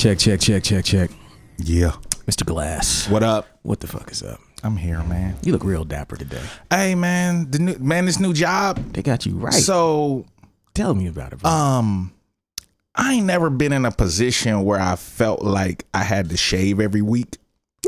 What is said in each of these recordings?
Check, check, check, check, check. Yeah. Mr. Glass. What up? What the fuck is up? I'm here, man. You look real dapper today. Hey, man. The new man, this new job. They got you right. So, Tell me about it, bro. um, I ain't never been in a position where I felt like I had to shave every week.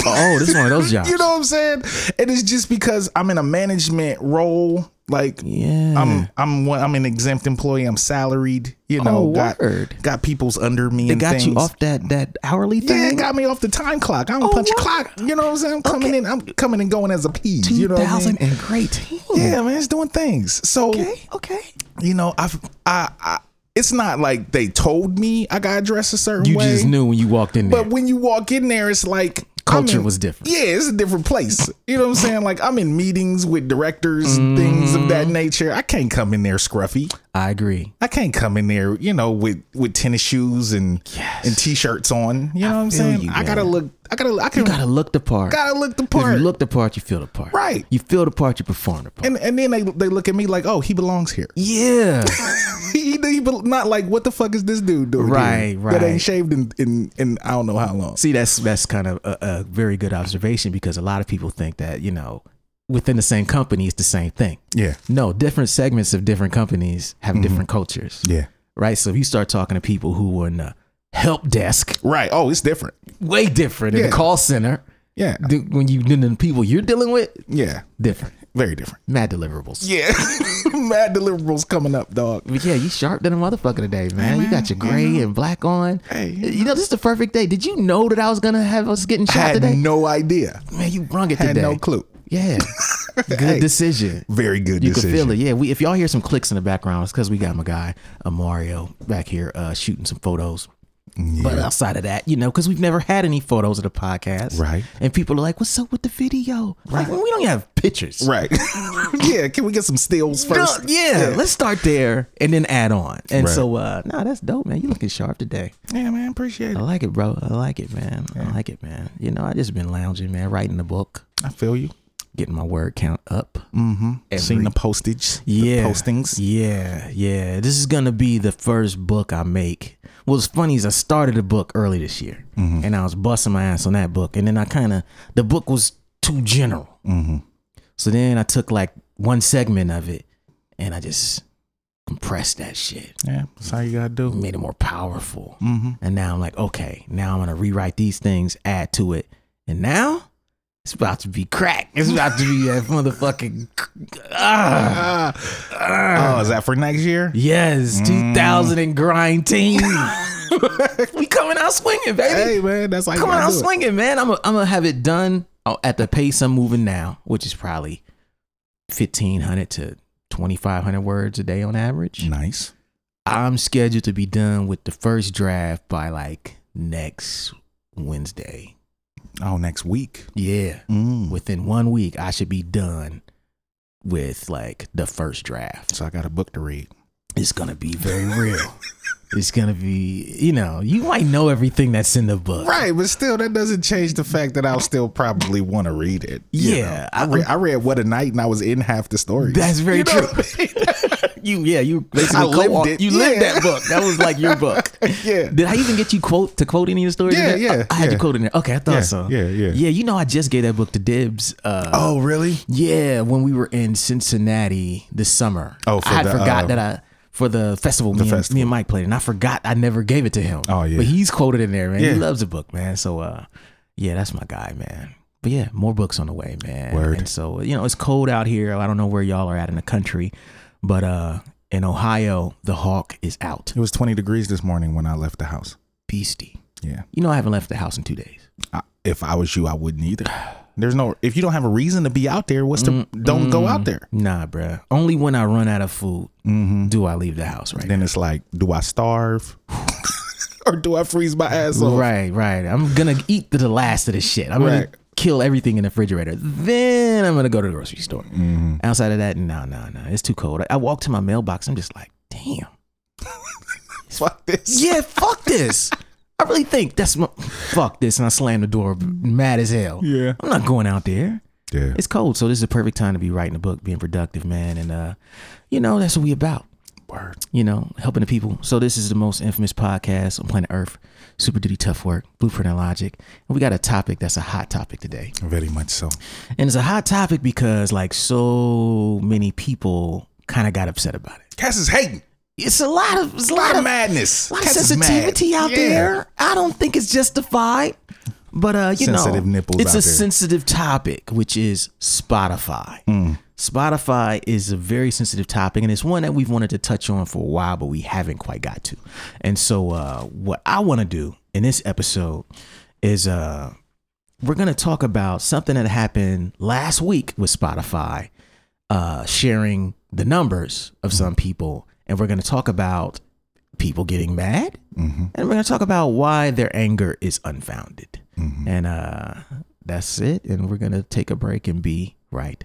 oh, this is one of those jobs. You know what I'm saying? And it's just because I'm in a management role. Like, Yeah. I'm I'm one- I'm an exempt employee. I'm salaried. You oh, know, Oh, got word. got people's under me. they and got you off that that hourly thing. it got me off the time clock. I don't Oh, punch a what? clock. You know what I'm saying? I'm coming Okay. in. I'm coming and going as a piece. You know what I mean? 2000 and great. Yeah, man, it's doing things. So Okay. Okay. you know, I've I, I it's not like they told me I gotta dress a certain You way. You just knew when you walked in there. But when you walk in there, it's like Culture in- was different. Yeah, it's a different place. You know what I'm saying? Like I'm in meetings with directors and things of Mm-hmm. that nature. I can't come in there scruffy. I agree. I can't come in there, you know, with with tennis shoes and Yes. and t-shirts on. You know what I'm saying? you, I gotta look. I gotta. I can. You gotta look the part. gotta look the part. If you look the part, you feel the part. Right. You feel the part, you perform the part. and and then they they look at me like, oh, he belongs here. yeah. he not like what the fuck is this dude doing? Right, here? right. That ain't shaved in, in in I don't know how long. See, that's that's kind of a, a very good observation because a lot of people think that you know within the same company it's the same thing. Yeah, No, different segments of different companies have mm-hmm. different cultures, yeah, right? So if you start talking to people who were in the help desk, right. Oh, it's different. way different in the call center. Yeah, When you then the people you're dealing with, yeah, different. Very different. Mad deliverables. Yeah, mad deliverables coming up, dog. But yeah, you sharp than a motherfucker today, man. you got your gray and black on. Hey, you know this is the perfect day. Did you know that I was gonna have us getting shot Had today? no idea. man, you brung it Had today. no clue. Yeah, good Hey. decision. Very good You decision. can feel it. Yeah, we, if y'all hear some clicks in the background, it's because we got my guy uh, Mario back here uh, shooting some photos. But outside of that, you know, because we've never had any photos of the podcast, Right. And people are like, "What's up with the video?" Like, we don't even have pictures, Right. yeah. Can we get some stills No, first? yeah, let's start there and then add on. And Right. so, uh, nah, that's dope, man. You looking sharp today. Yeah, man. Appreciate it. I like it, bro. I like it, man. I like it, man. You know, I just been lounging, man, writing the book, I feel you. getting my word count up. Mm-hmm. Every- Seeing the postage. the Yeah. postings. Yeah, yeah. This is gonna be the first book I make. Well what's funny is I started a book early this year, Mm-hmm. and I was busting my ass on that book, and then I kind of the book was too general. Mm-hmm. So then I took like one segment of it, and I just compressed that shit, Yeah. That's how you gotta do. made it more powerful. Mm-hmm. And now I'm like, okay, now I'm gonna rewrite these things, add to it, and now it's about to be crack. It's about to be a motherfucking ah. oh, is that for next year? Yes, Mm. 2000 and grind team. we coming out swinging, baby. Hey, man. That's like coming out do it. swinging, man. I'm gonna I'm gonna have it done uh, at the pace I'm moving now, which is probably 1500 to 2500 words a day on average. Nice. I'm scheduled to be done with the first draft by like next Wednesday. Oh, next week. Yeah. Mm. Within one week, I should be done with like the first draft. So I got a book to read. It's gonna be very real. it's gonna be, you know, you might know everything that's in the book. Right, but still, that doesn't change the fact that I'll still probably want to read it. Yeah. I, read, I read What a Night and I was in half the story. That's very You know true. what I mean? you, yeah, you basically I lived it. You lived that book. That was like your book. Yeah. Did I even get you quote to quote any of the stories? Yeah, yeah, I, I had yeah. you quote in there. Okay, I thought Yeah, so. yeah, yeah. Yeah, you know, I just gave that book to Dibs. Uh, oh, really? Yeah, when we were in Cincinnati this summer. Oh, for I had the, forgot uh, that I for the festival, me, And, me and Mike played, and I forgot I never gave it to him. Oh, yeah. but he's quoted in there, man. Yeah. He loves the book, man. So, uh, yeah, that's my guy, man. But yeah, more books on the way, man. Word. And so, you know, it's cold out here. I don't know where y'all are at in the country, but uh, in Ohio, the hawk is out. It was 20 degrees this morning when I left the house. Beastie. Yeah. You know, I haven't left the house in two days. I, if I was you, I wouldn't either. There's no, if you don't have a reason to be out there, what's the, don't go out there. Nah, bruh. Only when I run out of food Mm-hmm. do I leave the house, right? Then it's like, do I starve or do I freeze my ass off? Right, right. I'm gonna eat the, the last of this shit. I'm gonna Right. Kill everything in the refrigerator. Then I'm gonna go to the grocery store. Mm-hmm. Outside of that, no, no, no. It's too cold. I walk to my mailbox. I'm just like, damn. Fuck this. Yeah, fuck this. I really think that's my fuck this, and I slam the door, mad as hell. Yeah. I'm not going out there. Yeah. It's cold, so this is a perfect time to be writing a book, being productive, man. And uh, you know, that's what we about. Word. you know, helping the people. So this is the most infamous podcast on planet Earth. Super duty tough work, blueprint and Illogic. And we got a topic that's a hot topic today. Very much so. And it's a hot topic because like so many people kind of got upset about it. Cass is hating. It's a lot of it's a lot lot of of, madness. a lot of Cass mad. sensitivity out Yeah. there. I don't think it's justified. But uh, you Sensitive know, nipples it's a there. sensitive topic, which is Spotify. Mm. Spotify is a very sensitive topic, and it's one that we've wanted to touch on for a while, but we haven't quite got to. And so, uh, what I want to do in this episode is uh, we're going to talk about something that happened last week with Spotify, uh, sharing the numbers of some people, and we're going to talk about people getting mad, Mm-hmm. and we're going to talk about why their anger is unfounded. Mm-hmm. And uh, that's it. And we're going to take a break and be right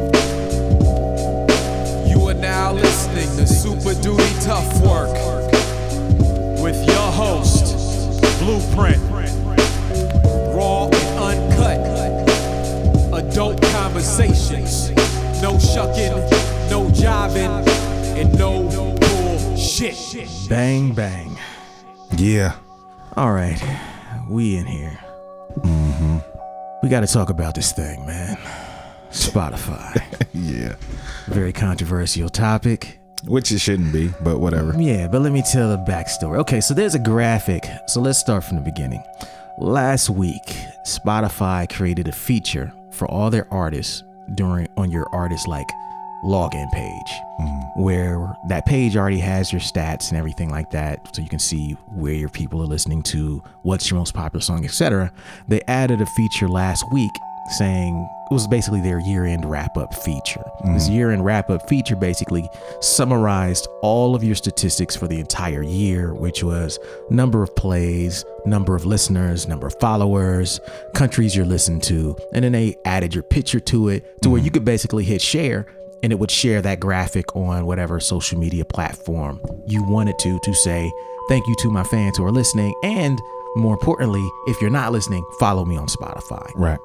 Now listening to Super Duty Tough Work with your host, Blueprint. Raw and uncut. Adult conversations. No shucking, no jiving, and no bullshit. Bang, bang. Yeah. All right. We in here. Mm-hmm. We got to talk about this thing, man. Spotify. Yeah. Very controversial topic. Which it shouldn't be, but whatever. Yeah, but let me tell the backstory. Okay, so there's a graphic. So let's start from the beginning. Last week, Spotify created a feature for all their artists during on your artist like login page, mm-hmm. where that page already has your stats and everything like that, so you can see where your people are listening to, what's your most popular song, etc. They added a feature last week saying it was basically their year-end wrap-up feature. This mm-hmm. year-end wrap-up feature basically summarized all of your statistics for the entire year, which was number of plays, number of listeners, number of followers, countries you're listened to, and then they added your picture to it to where mm-hmm. you could basically hit share and it would share that graphic on whatever social media platform you wanted to to say thank you to my fans who are listening and more importantly if you're not listening follow me on spotify Right.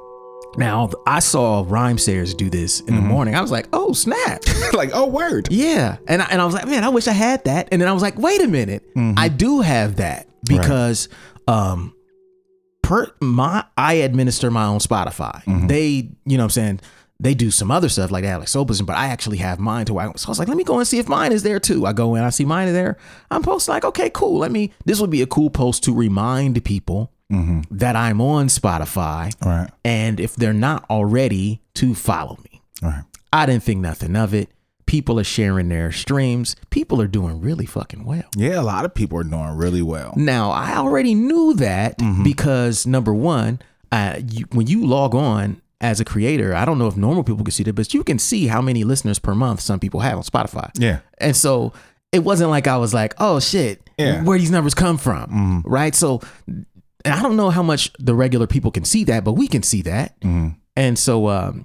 Now i saw Rhymesayers do this in the mm-hmm. morning. I was like oh snap. Like, oh, word. yeah. And I, and I was like man i wish i had that. And then i was like wait a minute. Mm-hmm. I do have that because um per my i administer my own spotify. Mm-hmm. They you know what i'm saying? They do some other stuff like that like soul but i actually have mine to where I, so i was like let me go and see if mine is there too. I go in i see mine is there. I'm posting like okay cool. Let me this would be a cool post to remind people Mm-hmm. that i'm on spotify Right. and if they're not already to follow me Right. I didn't think nothing of it. People are sharing their streams. People are doing really fucking well. Yeah, a lot of people are doing really well. Now, I already knew that mm-hmm. because number one, uh, you, when you log on as a creator, I don't know if normal people can see that, but you can see how many listeners per month some people have on Spotify. Yeah. And so it wasn't like I was like, oh shit, Yeah. where these numbers come from, mm-hmm. right? So, and I don't know how much the regular people can see that, but we can see that. And so um,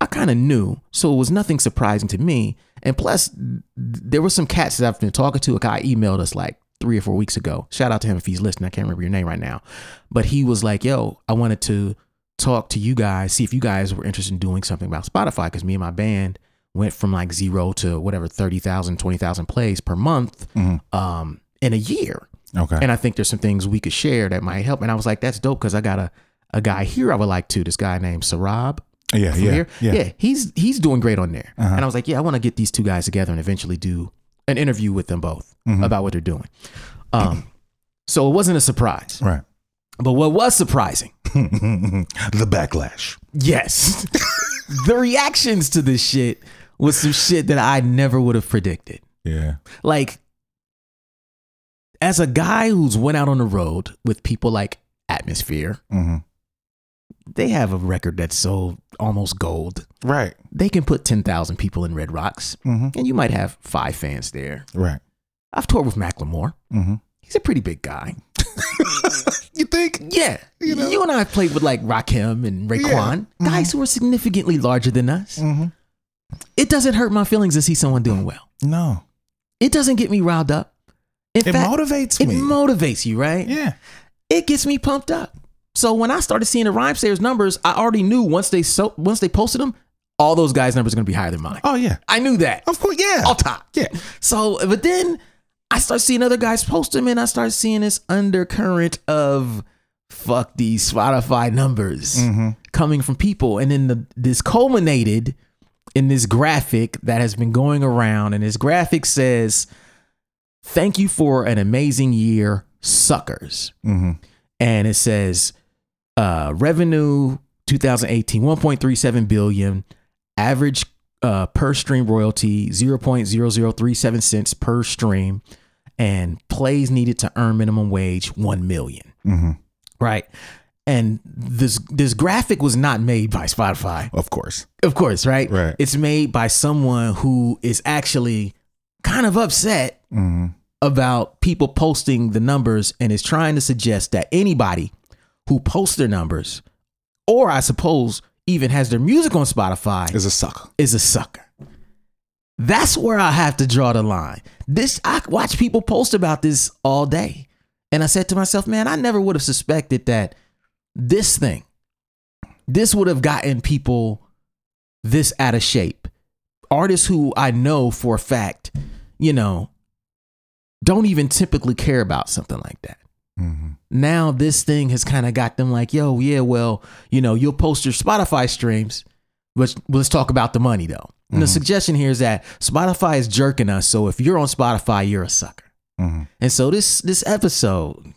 I kind of knew, so it was nothing surprising to me. And plus, there were some cats that I've been talking to. A guy emailed us like three or four weeks ago. Shout out to him if he's listening. I can't remember your name right now, but he was like, "Yo, I wanted to talk to you guys, see if you guys were interested in doing something about Spotify because me and my band went from like zero to whatever 30,000, 20,000 plays per month um, in a year. Okay. And I think there's some things we could share that might help. And I was like, that's dope because I got a, a guy here I would like to. This guy named Sarab yeah, yeah, here. yeah. Uh-huh. he's he's doing great on there. And I was like, yeah, I want to get these two guys together and eventually do an interview with them both Mm-hmm. about what they're doing. Um, So it wasn't a surprise. Right. But what was surprising, the backlash. yes, the reactions to this shit was some shit that I never would have predicted. Yeah. Like, as a guy who's went out on the road with people like Atmosphere, hmm they have a record that's sold almost gold. Right. They can put 10,000 people in Red Rocks, hmm and you might have five fans there. Right. I've toured with Macklemore. hmm He's a pretty big guy. You think? Yeah. You, know? and I have played with like Rakim and Raekwon, Yeah. guys who are significantly larger than us. hmm It doesn't hurt my feelings to see someone doing well. No. It doesn't get me riled up. In It fact, motivates it me. It motivates you, right? yeah. It gets me pumped up. So when I started seeing the Rhymesayers numbers, I already knew once they so once they posted them, all those guys' numbers are gonna be higher than mine. Oh yeah. I knew that. Of course. Yeah. All time. Yeah. So, but then I start seeing other guys post them, and I start seeing this undercurrent of fuck these Spotify numbers Mm-hmm. coming from people, and then the this culminated in this graphic that has been going around, and this graphic says, "Thank you for an amazing year, suckers," Mm-hmm. and it says, uh, "Revenue 2018 1.37 billion, average uh, per stream royalty 0.0037 cents per stream, and plays needed to earn minimum wage 1 million. Mm-hmm. Right. And this this graphic was not made by Spotify. Of course. Of course, right? Right. It's made by someone who is actually kind of upset Mm-hmm. about people posting the numbers and is trying to suggest that anybody who posts their numbers, or I suppose even has their music on Spotify, Is a sucker. is a sucker. That's where I have to draw the line. This I watch people post about this all day. And I said to myself, man, I never would have suspected that this thing, this would have gotten people this out of shape. Artists who I know for a fact, you know, don't even typically care about something like that Mm-hmm. now this thing has kind of got them like, yo, yeah, well, you know, you'll post your Spotify streams, but let's talk about the money though. And the suggestion here is that Spotify is jerking us, so if you're on Spotify, you're a sucker. Mm-hmm. And so this this episode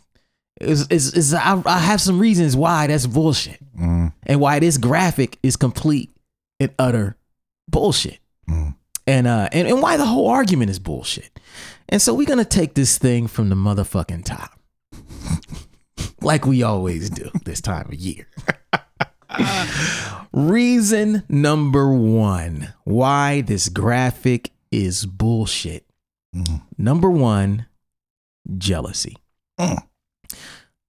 is is, is I, I have some reasons why that's bullshit, Mm-hmm. and why this graphic is complete and utter bullshit, Mhm. and uh and, and why the whole argument is bullshit. And so we're gonna take this thing from the motherfucking top, like we always do this time of year. Reason number one why this graphic is bullshit. Mhm. Number one, jealousy. Mm.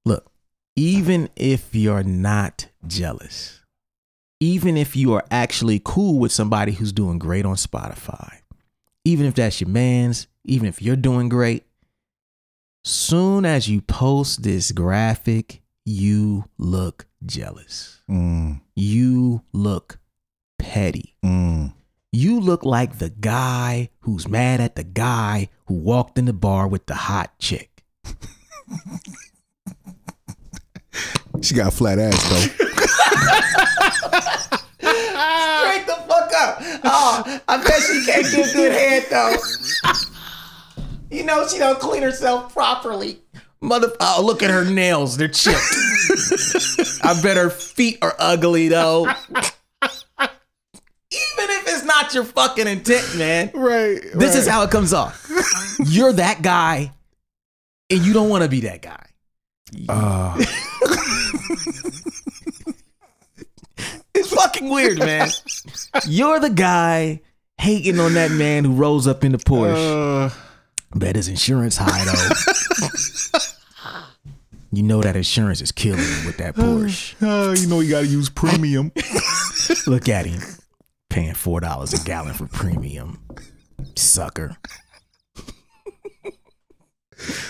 Look, even if you're not jealous, even if you are actually cool with somebody who's doing great on Spotify, even if that's your man's, even if you're doing great, soon as you post this graphic, you look jealous. Mm. You look petty. Mm. You look like the guy who's mad at the guy who walked in the bar with the hot chick. She got a flat ass though. Straight the fuck up. Oh, I bet she can't get good head though. You know she don't clean herself properly. Mother, oh, look at her nails. They're chipped. I bet her feet are ugly though. Even if it's not your fucking intent, man. right. This is how it comes off. You're that guy, and you don't want to be that guy. Uh, fucking weird, man. You're the guy hating on that man who rolls up in the Porsche. uh, Bet his insurance high though. you know that insurance is killing him with that Porsche. uh, you know you got to use premium. Look at him paying four dollars a gallon for premium, sucker.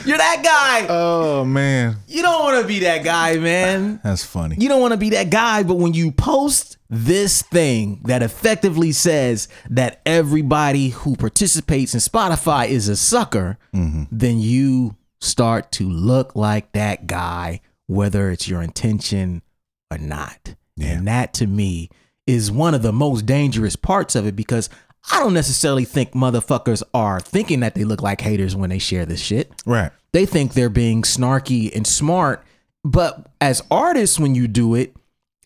You're that guy. oh man, You don't want to be that guy, man. that's funny. You don't want to be that guy, but when you post this thing that effectively says that everybody who participates in Spotify is a sucker, mm-hmm. then you start to look like that guy, whether it's your intention or not. Yeah. And that to me is one of the most dangerous parts of it because I don't necessarily think motherfuckers are thinking that they look like haters when they share this shit. Right. They think they're being snarky and smart. But as artists, when you do it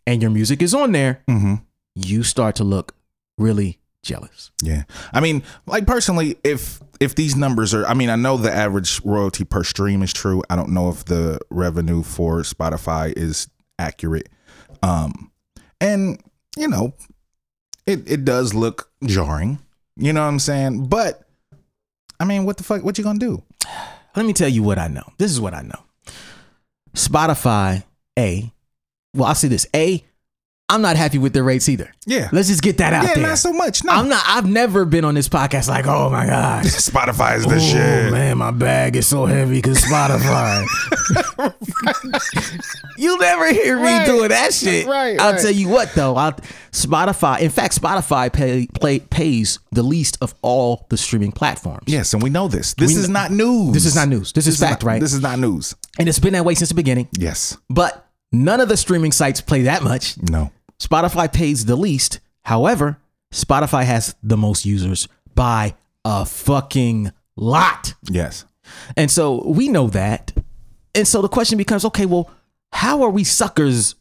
and your music is on there, Mm-hmm. you start to look really jealous. Yeah. I mean, like personally, if if these numbers are I mean, I know the average royalty per stream is true. I don't know if the revenue for Spotify is accurate. Um and you know, it it does look jarring. You know what I'm saying? But I mean, what the fuck what you to do? Let me tell you what I know. This is what I know. Spotify, A, well, I'll say this. A, I'm not happy with the rates either. Yeah. Let's just get that out yeah, there. not so much. No. I'm not, I've never been on this podcast like, oh my God. Spotify is the Oh shit. man, my bag is so heavy because Spotify. You'll never hear me Right. doing that shit. Right, I'll right. tell you what though. I'll, Spotify. In fact, Spotify pay, play, pays the least of all the streaming platforms. Yes, and we know this. This We is kn- not news. This is not news. This, is fact, not- right? This is not news. and it's been that way since the beginning. Yes. But none of the streaming sites play that much. No. Spotify pays the least. However, Spotify has the most users by a fucking lot. Yes. And so we know that. And so the question becomes, okay, well, how are we suckers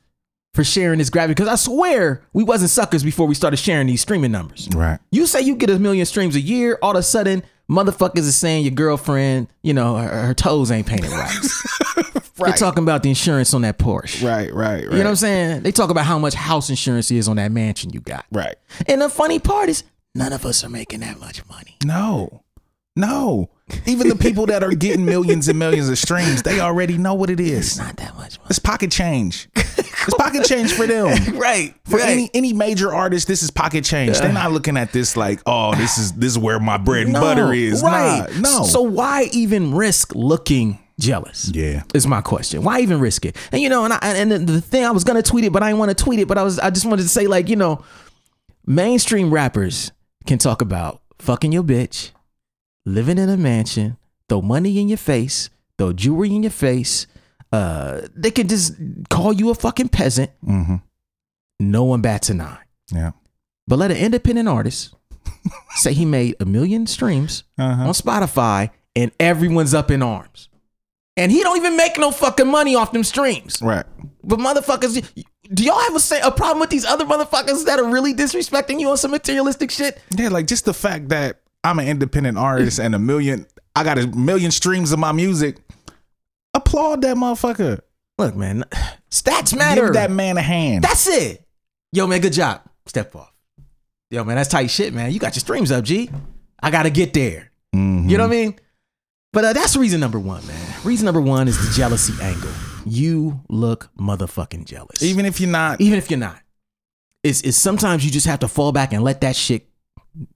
for sharing this gravity? Because I swear we wasn't suckers before we started sharing these streaming numbers. Right. You say you get a million streams a year, all of a sudden, motherfuckers is saying your girlfriend, you know, her, her toes ain't painted right. They're talking about the insurance on that Porsche. Right, right, right. You know what I'm saying? They talk about how much house insurance is on that mansion you got. Right. And the funny part is, none of us are making that much money. No. No. Even the people that are getting millions and millions of streams, they already know what it is. It's not that much money. It's pocket change. It's pocket change for them. Right. For right. any any major artist, this is pocket change. They're not looking at this like, oh, this is this is where my bread and butter is. Right. Nah, no. So why even risk looking jealous? yeah. Is my question. Why even risk it? And you know, and I, and the, the thing I was gonna tweet it, but I didn't want to tweet it. But I was I just wanted to say like you know, mainstream rappers can talk about fucking your bitch, living in a mansion, throw money in your face, throw jewelry in your face. Uh, they can just call you a fucking peasant. Mm-hmm. No one bats an eye. Yeah. But let an independent artist say he made a million streams Uh-huh. on Spotify and everyone's up in arms. And he don't even make no fucking money off them streams. Right. But motherfuckers, do y'all have a, say, a problem with these other motherfuckers that are really disrespecting you on some materialistic shit? Yeah, like just the fact that I'm an independent artist and a million I got a million streams of my music. Applaud that motherfucker. Look, man, stats matter. Give that man a hand. That's it. Yo, man, good job. Step off. Yo, man, that's tight shit, man. You got your streams up, G. I gotta get there. Mhm. You know what I mean? But uh, that's reason number one, man. Reason number one is the jealousy angle. You look motherfucking jealous. Even if you're not even if you're not. It's, it's sometimes you just have to fall back and let that shit,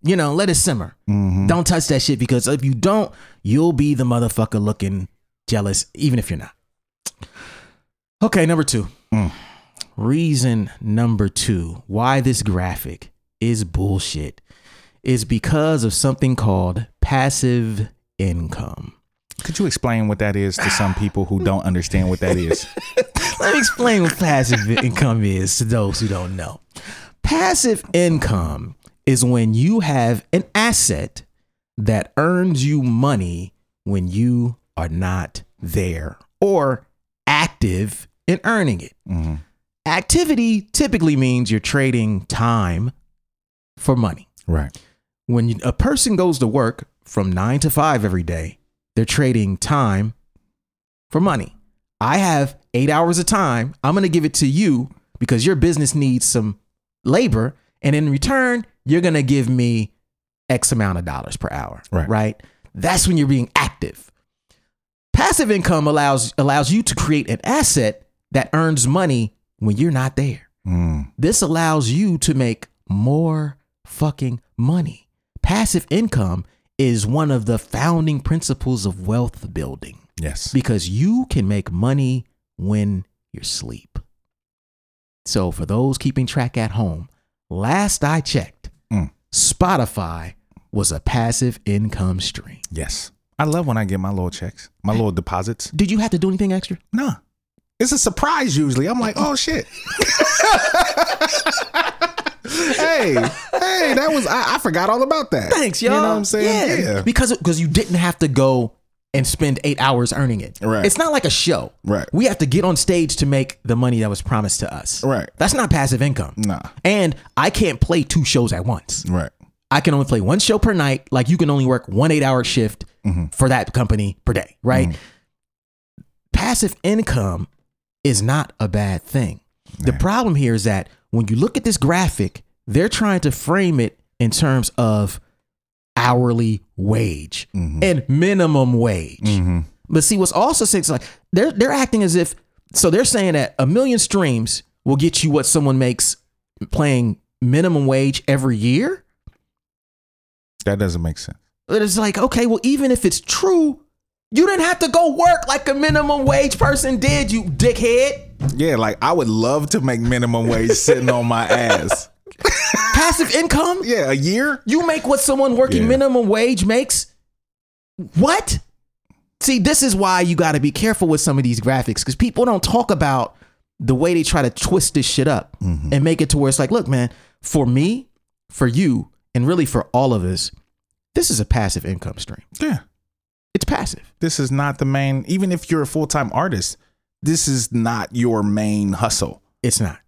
you know, let it simmer. Mhm. Don't touch that shit because if you don't, you'll be the motherfucker looking jealous, even if you're not. Okay, number two. Mm. Reason number two why this graphic is bullshit is because of something called passive income. Could you explain what that is to some people who don't understand what that is? Let me explain what passive income is to those who don't know. Passive income is when you have an asset that earns you money when you are not there or active in earning it. Mhm. Activity typically means you're trading time for money. Right. When a person goes to work from nine to five every day, they're trading time for money. I have eight hours of time. I'm going to give it to you because your business needs some labor. And in return, you're going to give me X amount of dollars per hour. Right. Right. That's when you're being active. Passive income allows allows you to create an asset that earns money when you're not there. Mm. This allows you to make more fucking money. Passive income is one of the founding principles of wealth building Yes. because you can make money when you're asleep. So, for those keeping track at home, last I checked, Mm. Spotify was a passive income stream. Yes. I love when I get my little checks, my little deposits. Did you have to do anything extra? Nah. It's a surprise usually. I'm like, oh shit. hey, hey, that was I, I forgot all about that. Thanks, y'all. You know what I'm saying? Yeah. Yeah, because because you didn't have to go and spend eight hours earning it. Right. It's not like a show. Right. We have to get on stage to make the money that was promised to us. Right. That's not passive income. Nah. And I can't play two shows at once. Right. I can only play one show per night. Like you can only work one eight hour shift mm-hmm. for that company per day, right? Mm-hmm. Passive income is not a bad thing. The problem here is that when you look at this graphic, they're trying to frame it in terms of hourly wage mm-hmm. and minimum wage. Mm-hmm. But see, what's also saying like they're they're acting as if so they're saying that a million streams will get you what someone makes playing minimum wage every year. That doesn't make sense. But it's like, okay, well, even if it's true, you didn't have to go work like a minimum wage person did, you dickhead. Yeah, like I would love to make minimum wage sitting on my ass. Passive income? Yeah, a year? You make what someone working Yeah. minimum wage makes? What? See, this is why you got to be careful with some of these graphics because people don't talk about the way they try to twist this shit up mm-hmm. and make it to where it's like, look, man, for me, for you, and really for all of us, this is a passive income stream. Yeah. It's passive. This is not the main even if you're a full-time artist, this is not your main hustle. It's not.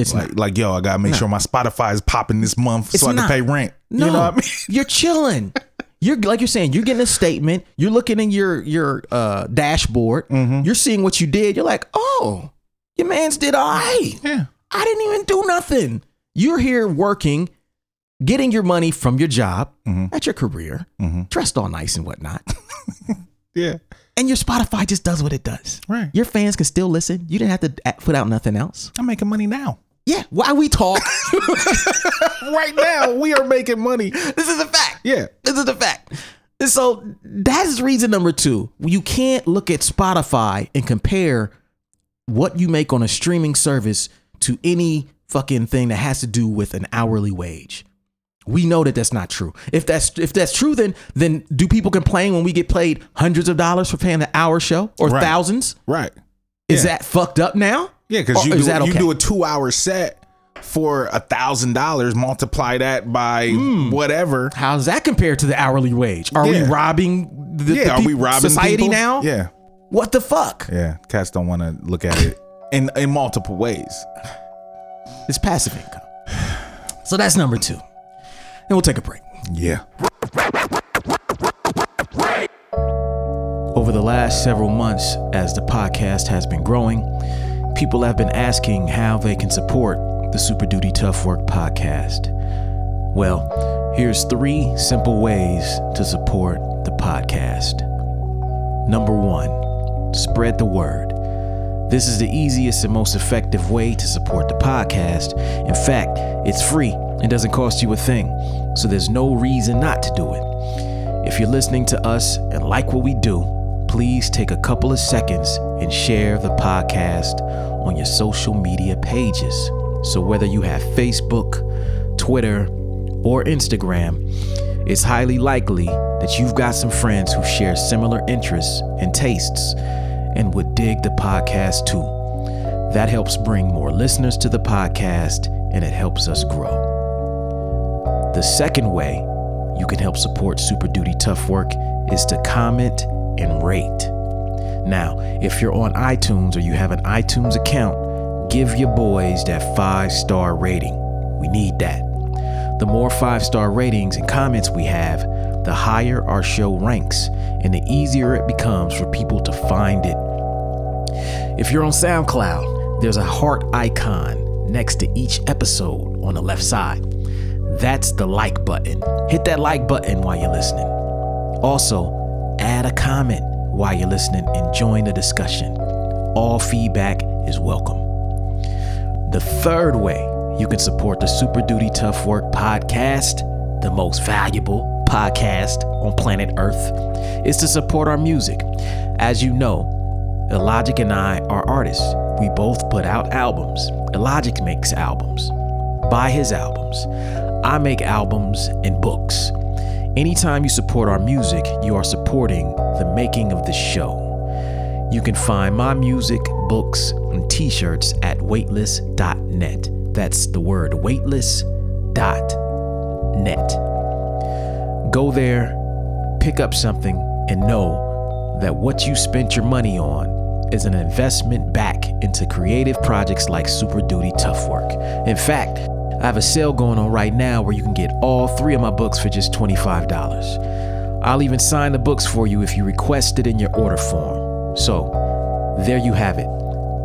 It's Like, not. like yo, I gotta make No. sure my Spotify is popping this month It's so I not. can pay rent. No, You know what I mean? you're chilling. You're like you're saying. You're getting a statement. You're looking in your your uh, dashboard. Mm-hmm. You're seeing what you did. You're like, oh, your man's did all right. Yeah. I didn't even do nothing. You're here working, getting your money from your job Mhm. at your career, Mhm. dressed all nice and whatnot, Yeah. and your Spotify just does what it does. Right. Your fans can still listen. You didn't have to put out nothing else. I'm making money now. Yeah. Why we talk? right now, we are making money. this is a fact. Yeah. This is the fact. And So that's reason number two. You can't look at Spotify and compare what you make on a streaming service to any fucking thing that has to do with an hourly wage. We know that that's not true. If that's if that's true, then then do people complain when we get paid hundreds of dollars for paying an hour show or Right. thousands? Right. Is Yeah. that fucked up now? Yeah, because you, do, you okay? do a two hour set for a thousand dollars, multiply that by Hmm. whatever. How's that compared to the hourly wage? Are Yeah. we robbing the, Yeah, the are we robbing society people? now? Yeah. What the fuck? Yeah. Cats don't want to look at it in in multiple ways. It's passive income. So that's number two. And we'll take a break. Yeah. Over the last several months, as the podcast has been growing, people have been asking how they can support the Super Duty Tough Work podcast. Well, here's three simple ways to support the podcast. Number one, spread the word. This is the easiest and most effective way to support the podcast. In fact, it's free and doesn't cost you a thing, so there's no reason not to do it. If you're listening to us and like what we do, please take a couple of seconds and share the podcast on your social media pages. So, whether you have Facebook, Twitter, or Instagram, it's highly likely that you've got some friends who share similar interests and tastes and would dig the podcast too. That helps bring more listeners to the podcast and it helps us grow. The second way you can help support Super Duty Tough Work is to comment and rate. Now, if you're on iTunes or you have an iTunes account, give your boys that five star rating. We need that. The more five star ratings and comments we have, the higher our show ranks and the easier it becomes for people to find it. If you're on SoundCloud, there's a heart icon next to each episode on the left side. That's the like button. Hit that like button while you're listening. Also, add a comment while you're listening and join the discussion. All feedback is welcome. The third way you can support the Super Duty Tough Work podcast, the most valuable podcast on planet Earth, is to support our music. As you know, Illogic and I are artists. We both put out albums. Illogic makes albums. Buy his albums. I make albums and books. Anytime you support our music, you are supporting the making of the show. You can find my music, books, and t shirts at weightless.net. That's the word weightless.net. net. Go there, pick up something, and know that what you spent your money on is an investment back into creative projects like Super Duty Tough Work. In fact, I have a sale going on right now where you can get all three of my books for just $25. I'll even sign the books for you if you request it in your order form. So, there you have it.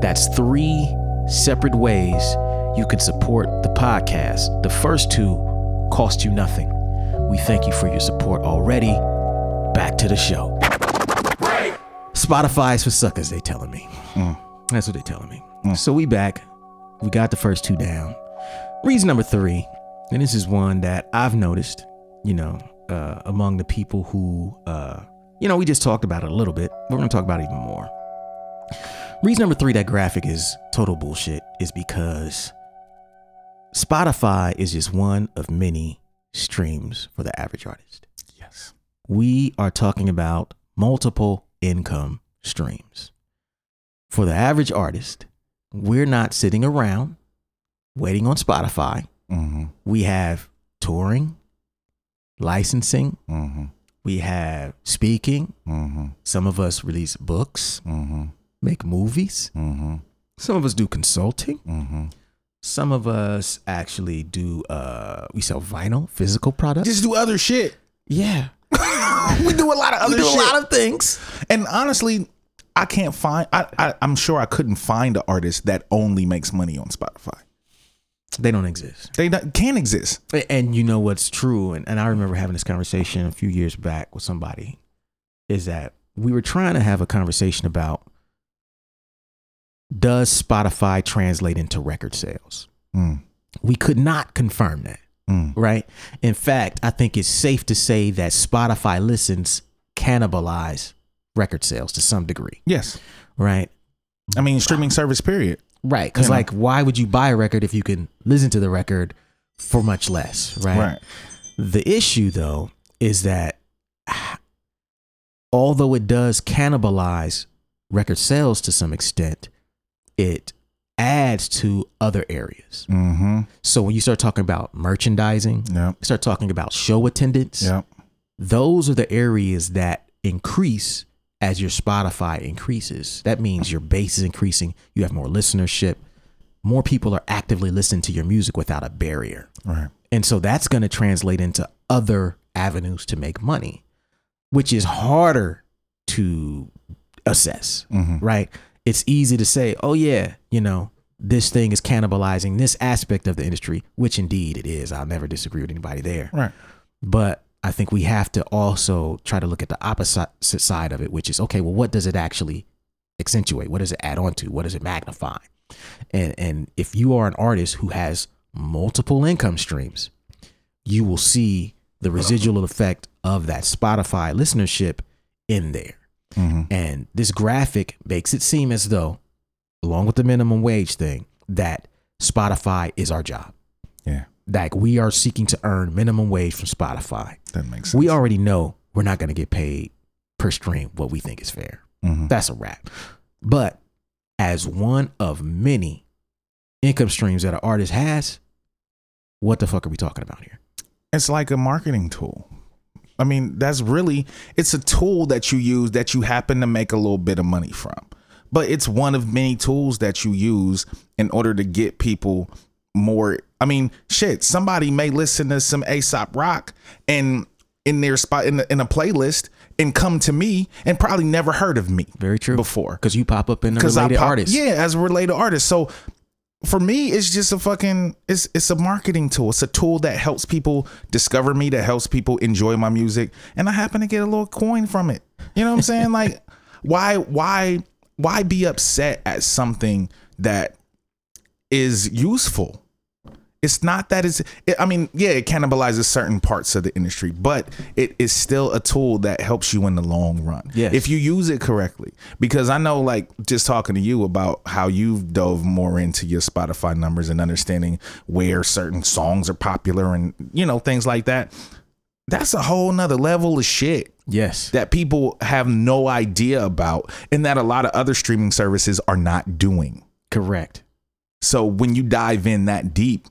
That's three separate ways you can support the podcast. The first two cost you nothing. We thank you for your support already. Back to the show. Spotify's for suckers, they telling me. Mm. That's what they're telling me. Mm. So we back. We got the first two down. Reason number three, and this is one that I've noticed, you know, uh, among the people who, uh, you know, we just talked about it a little bit. We're going to talk about it even more. Reason number three that graphic is total bullshit is because Spotify is just one of many streams for the average artist. Yes. We are talking about multiple income streams. For the average artist, we're not sitting around waiting on Spotify. Mm-hmm. We have touring, licensing, Mm-hmm. we have speaking. Mm-hmm. Some of us release books, Mm-hmm. make movies. Mm-hmm. Some of us do consulting. Mm-hmm. Some of us actually do uh we sell vinyl, physical products. Just do other shit. yeah. we do a lot of other we do shit. a lot of things. and honestly, I can't find. I, I I'm sure I couldn't find an artist that only makes money on Spotify. They don't exist. They not, can exist. And you know what's true, and, and I remember having this conversation a few years back with somebody, is that we were trying to have a conversation about does Spotify translate into record sales? Mm. We could not confirm that, Mm. right? In fact, I think it's safe to say that Spotify listens cannibalize record sales to some degree, Yes. right? I mean, streaming service. Period. Right. Because, You know. like, why would you buy a record if you can listen to the record for much less, right? Right. The issue, though, is that although it does cannibalize record sales to some extent, it adds to other areas. Mm-hmm. So when you start talking about merchandising, Yep. you start talking about show attendance, Yep. those are the areas that increase as your Spotify increases. That means your base is increasing, you have more listenership, more people are actively listening to your music without a barrier. Right. And so that's going to translate into other avenues to make money, which is harder to assess, Mhm. right? It's easy to say, oh, yeah, you know, this thing is cannibalizing this aspect of the industry, which indeed it is. I'll never disagree with anybody there. Right. But I think we have to also try to look at the opposite side of it, which is okay, well, what does it actually accentuate? What does it add on to? What does it magnify? And and if you are an artist who has multiple income streams, you will see the residual effect of that Spotify listenership in there. Mm-hmm. And this graphic makes it seem as though, along with the minimum wage thing, that Spotify is our job. Yeah. Like we are seeking to earn minimum wage from Spotify. That makes sense. We already know we're not going to get paid per stream what we think is fair. Mhm. That's a wrap. But as one of many income streams that an artist has, what the fuck are we talking about here? It's like a marketing tool. I mean, that's really it's a tool that you use that you happen to make a little bit of money from. But it's one of many tools that you use in order to get people more I mean, shit, somebody may listen to some Aesop Rock and in their spot in, the, in a playlist and come to me and probably never heard of me Very true. before. Because you pop up in a related pop, artist. Yeah, as a related artist. So for me, it's just a fucking it's it's a marketing tool. It's a tool that helps people discover me, that helps people enjoy my music, and I happen to get a little coin from it. You know what I'm saying? like, why why why be upset at something that is useful? It's not that it's. It, I mean, yeah, it cannibalizes certain parts of the industry, but it is still a tool that helps you in the long run. Yes. If you use it correctly, because I know, like, just talking to you about how you've dove more into your Spotify numbers and understanding where certain songs are popular and you know things like that. That's a whole nother level of shit Yes. that people have no idea about, and that a lot of other streaming services are not doing. Correct. So when you dive in that deep,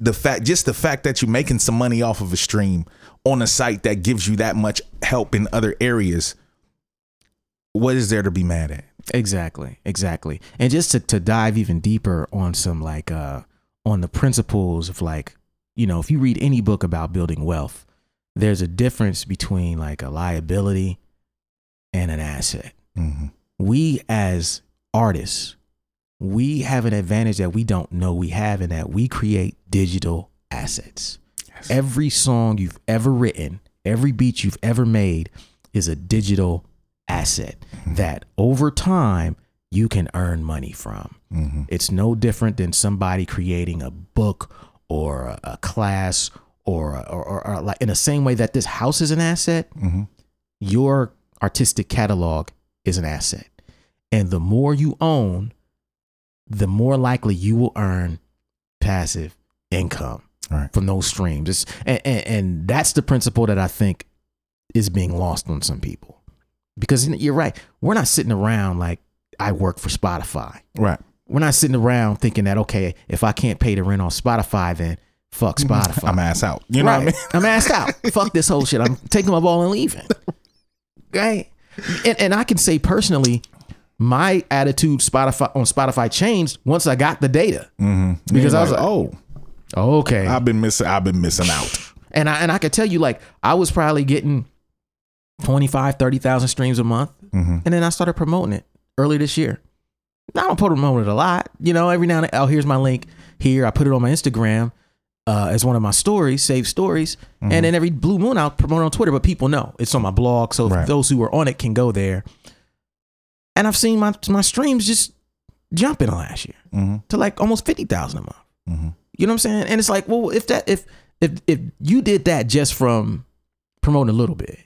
the fact just the fact that you're making some money off of a stream on a site that gives you that much help in other areas, what is there to be mad at? Exactly, exactly. And just to, to dive even deeper on some like uh on the principles of like, you know, if you read any book about building wealth, there's a difference between like a liability and an asset. Mm-hmm. We as artists, we have an advantage that we don't know we have in that we create digital assets. Yes. Every song you've ever written, every beat you've ever made is a digital asset that over time you can earn money from. Mm-hmm. It's no different than somebody creating a book or a, a class or, or, or, or like in the same way that this house is an asset, Mm-hmm. your artistic catalog is an asset. And the more you own, the more likely you will earn passive income Right. from those streams. It's, and, and, and that's the principle that I think is being lost on some people. Because you're right. We're not sitting around like I work for Spotify. Right. We're not sitting around thinking that, okay, if I can't pay the rent on Spotify, then fuck Spotify. I'm ass out. You know right. what I mean? I'm asked out. Fuck this whole shit. I'm taking my ball and leaving. Right. And, and I can say personally, my attitude Spotify on Spotify changed once I got the data. Mm-hmm. Because I was like, oh, Okay. I've been missing. I've been missing out. and I and I could tell you, like, I was probably getting 25, 30,000 streams a month. Mm-hmm. And then I started promoting it early this year. I don't promote it a lot. You know, every now and then, oh, here's my link here. I put it on my Instagram uh, as one of my stories, save stories. Mm-hmm. And then every blue moon, I'll promote it on Twitter, but people know it's on my blog. So Right. those who are on it can go there. And I've seen my, my streams just jump in the last year Mm-hmm. to like almost 50,000 a month. Mm-hmm. You know what I'm saying? And it's like, well, if that, if, if, if you did that just from promoting a little bit,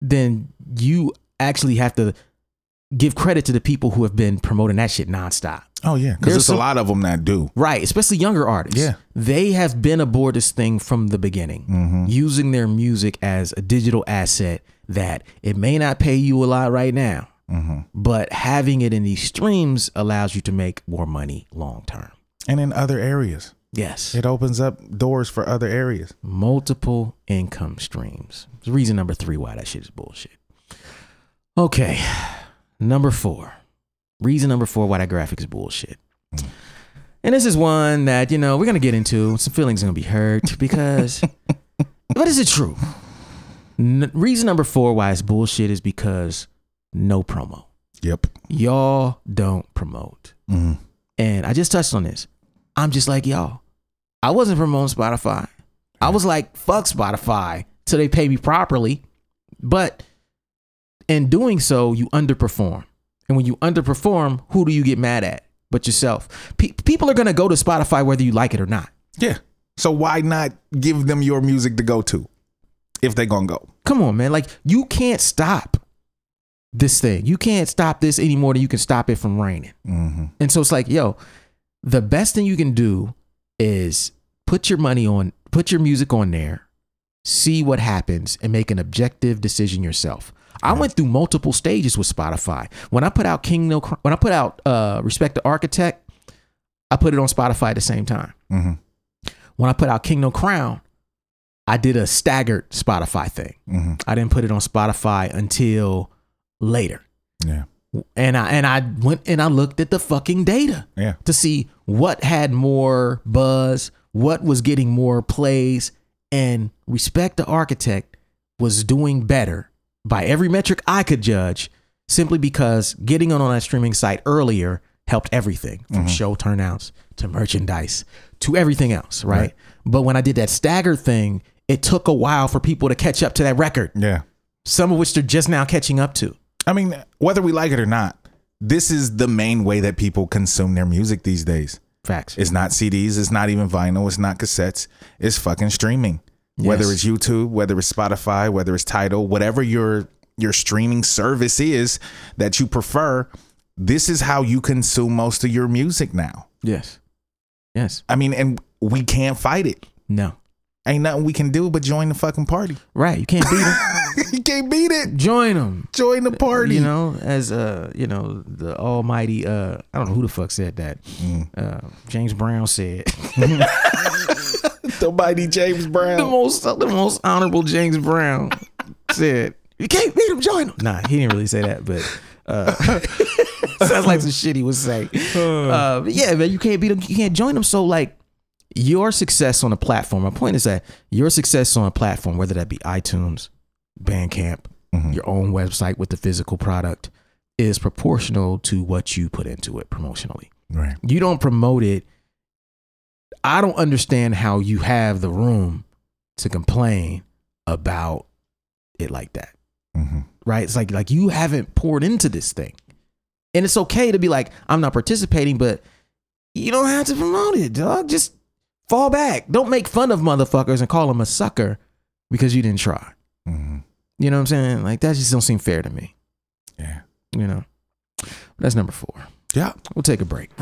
then you actually have to give credit to the people who have been promoting that shit nonstop. Oh yeah, because There's there's some- a lot of them that do. Right, especially younger artists. Yeah. They have been aboard this thing from the beginning, Mm-hmm. using their music as a digital asset that it may not pay you a lot right now, Mm-hmm. but having it in these streams allows you to make more money long term. And in other areas, Yes. it opens up doors for other areas. multiple income streams. It's reason number three why that shit is bullshit. Okay, number four. Reason number four why that graphic is bullshit. And this is one that, you know, we're going to get into. Some feelings are going to be hurt because, but is it true? N- reason number four why it's bullshit is because no promo. Yep. Y'all don't promote. Mm-hmm. And I just touched on this. I'm just like y'all. I wasn't promoting Spotify. I was like, fuck Spotify till they pay me properly. But in doing so, you underperform. And when you underperform, who do you get mad at but yourself? Pe- people are going to go to Spotify whether you like it or not. Yeah. So why not give them your music to go to if they're gonna go? Come on, man. Like, you can't stop this thing. You can't stop this any more than you can stop it from raining. Mm-hmm. And so it's like, yo, the best thing you can do is put your money on, put your music on there, see what happens, and make an objective decision yourself. I went through multiple stages with Spotify. When I put out King No, when I put out uh, Respect the Architect, I put it on Spotify at the same time. Mm-hmm. When I put out King No Crown, I did a staggered Spotify thing. Mm-hmm. I didn't put it on Spotify until later. Yeah. And I and I went and I looked at the fucking data Yeah. to see what had more buzz, what was getting more plays, and Respect the Architect was doing better by every metric I could judge simply because getting on, on that streaming site earlier helped everything from mm-hmm. show turnouts to merchandise to everything else, right? Right. But when I did that stagger thing, it took a while for people to catch up to that record, Yeah. some of which they're just now catching up to. I mean, whether we like it or not, this is the main way that people consume their music these days. Facts. It's not CDs, it's not even vinyl, it's not cassettes, it's fucking streaming. Whether it's YouTube, whether it's Spotify, whether it's Tidal, whatever your your streaming service is that you prefer, this is how you consume most of your music now. yes. Yes. I mean, and we can't fight it. No. Ain't nothing we can do but join the fucking party. Right. You can't beat them. you can't beat it. Join them. Join the party. You know, as uh, you know, the almighty uh I don't know who the fuck said that. Uh James Brown said. the mighty James Brown. the most the most honorable James Brown said, "You can't beat him, join him." Nah, he didn't really say that, but uh, sounds like some shit he would say. Uh, but yeah, man, you can't beat him. You can't join him. So like, your success on a platform. My point is that your success on a platform, whether that be iTunes, Bandcamp, your own website with the physical product, is proportional to what you put into it promotionally Right. you don't promote it. I don't understand how you have the room to complain about it like that. Mm-hmm. Right? It's like like you haven't poured into this thing. And it's okay to be like, I'm not participating, but you don't have to promote it, dog. Just fall back. Don't make fun of motherfuckers and call them a sucker because you didn't try. Mm-hmm. You know what I'm saying? Like that just don't seem fair to me. Yeah. You know? That's number four. Yeah. We'll take a break.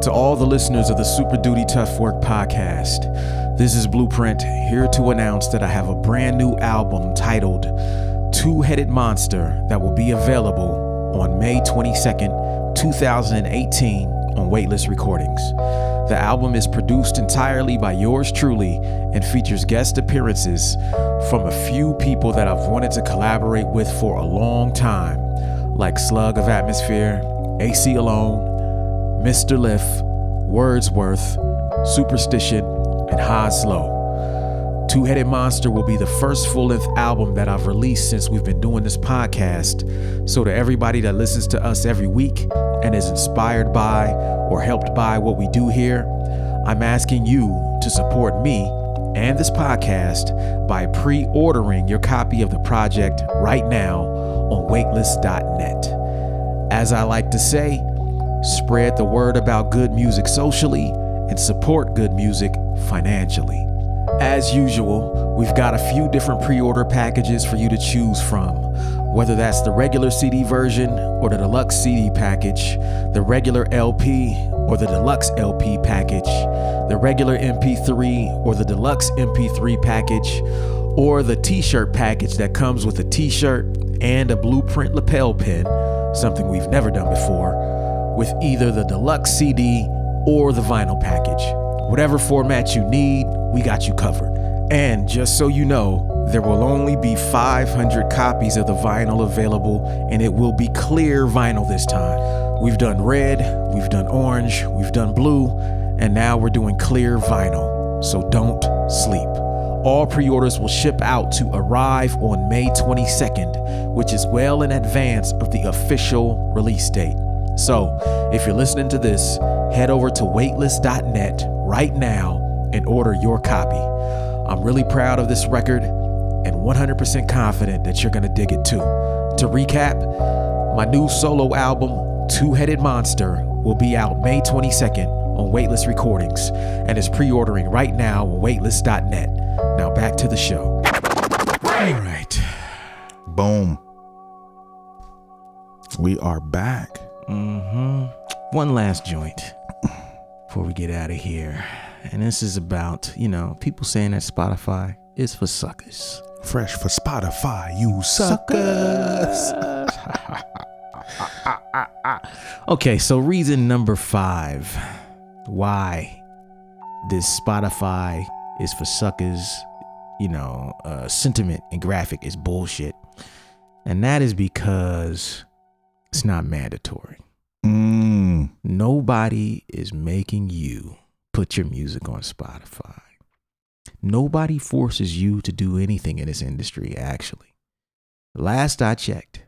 To all the listeners of the Super Duty Tough Work podcast, this is Blueprint here to announce that I have a brand new album titled Two Headed Monster that will be available on May 22nd, 2018 on Weightless Recordings. The album is produced entirely by yours truly and features guest appearances from a few people that I've wanted to collaborate with for a long time, like Slug of Atmosphere, Aceyalone, Mr. Lif, Wordsworth, Supastition, and Hoslow. Two Headed Monster will be the first full length album that I've released since we've been doing this podcast. So, to everybody that listens to us every week and is inspired by or helped by what we do here, I'm asking you to support me and this podcast by pre ordering your copy of the project right now on waitlist.net. As I like to say, spread the word about good music socially and support good music financially. As usual, we've got a few different pre order packages for you to choose from. Whether that's the regular CD version or the deluxe CD package, the regular LP or the deluxe LP package, the regular MP3 or the deluxe MP3 package, or the t shirt package that comes with a t shirt and a blueprint lapel pin, something we've never done before, with either the deluxe CD or the vinyl package. Whatever format you need, we got you covered. And just so you know, there will only be 500 copies of the vinyl available, and it will be clear vinyl this time. We've done red, we've done orange, we've done blue, and now we're doing clear vinyl. So don't sleep. All pre orders will ship out to arrive on May 22nd, which is well in advance of the official release date. So, if you're listening to this, head over to waitlist.net right now and order your copy. I'm really proud of this record and 100% confident that you're going to dig it too. To recap, my new solo album, Two Headed Monster, will be out May 22nd on Weightless Recordings and is pre ordering right now on waitlist.net. Now back to the show. All right. Boom. We are back. Mm-hmm. One last joint before we get out of here. And this is about, you know, people saying that Spotify is for suckers. Fresh for Spotify, you suckers. Okay, so reason number five why this Spotify is for suckers, you know, uh, sentiment and graphic is bullshit. And that is because it's not mandatory. Mm, Nobody is making you put your music on Spotify. Nobody forces you to do anything in this industry, actually. Last I checked,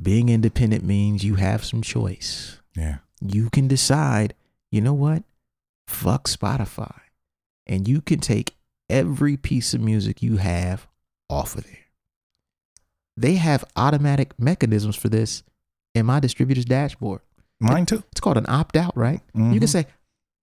being independent means you have some choice. yeah. You can decide, you know what? Fuck Spotify. And you can take every piece of music you have off of there. They have automatic mechanisms for this in my distributor's dashboard. Mine too. It's called an opt out, right? You Mhm. can say,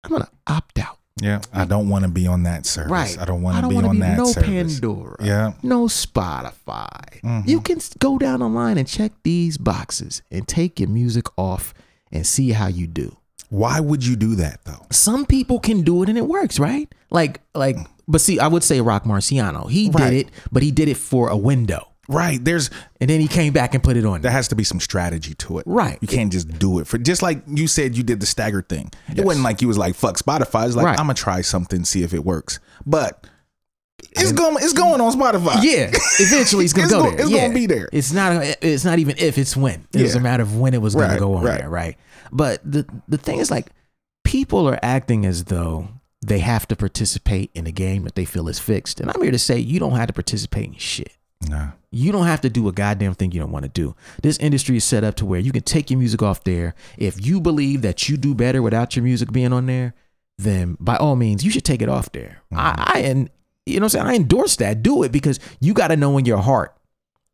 I'm gonna opt out. Yeah. I don't want to be on that service. Right. I don't want to be on that no service. Pandora. Yeah. No Spotify. Mhm. You can go down the line and check these boxes and take your music off and see how you do. Why would you do that though? Some people can do it and it works, right? Like like but see, I would say Rock Marciano. He Right. did it, but he did it for a window. Right. There's And then he came back and put it on. there has to be some strategy to it. Right. You can't just do it for just like you said you did the staggered thing. It wasn't like you was like fuck Spotify. It's like Right. I'm gonna try something, see if it works. But it's going it's going on Spotify. Yeah, eventually it's gonna It's go there. it's yeah. gonna be there. It's not. It's not even if. It's when. It's Yeah. a matter of when it was gonna Right, go on right. there, right? But the the thing is, like, people are acting as though they have to participate in a game that they feel is fixed, and I'm here to say you don't have to participate in shit. Nah. You don't have to do a goddamn thing you don't want to do. This industry is set up to where you can take your music off there. If you believe that you do better without your music being on there, then by all means, you should take it off there. I, mm-hmm. I and you know what I'm saying? I endorse that. Do it because you got to know in your heart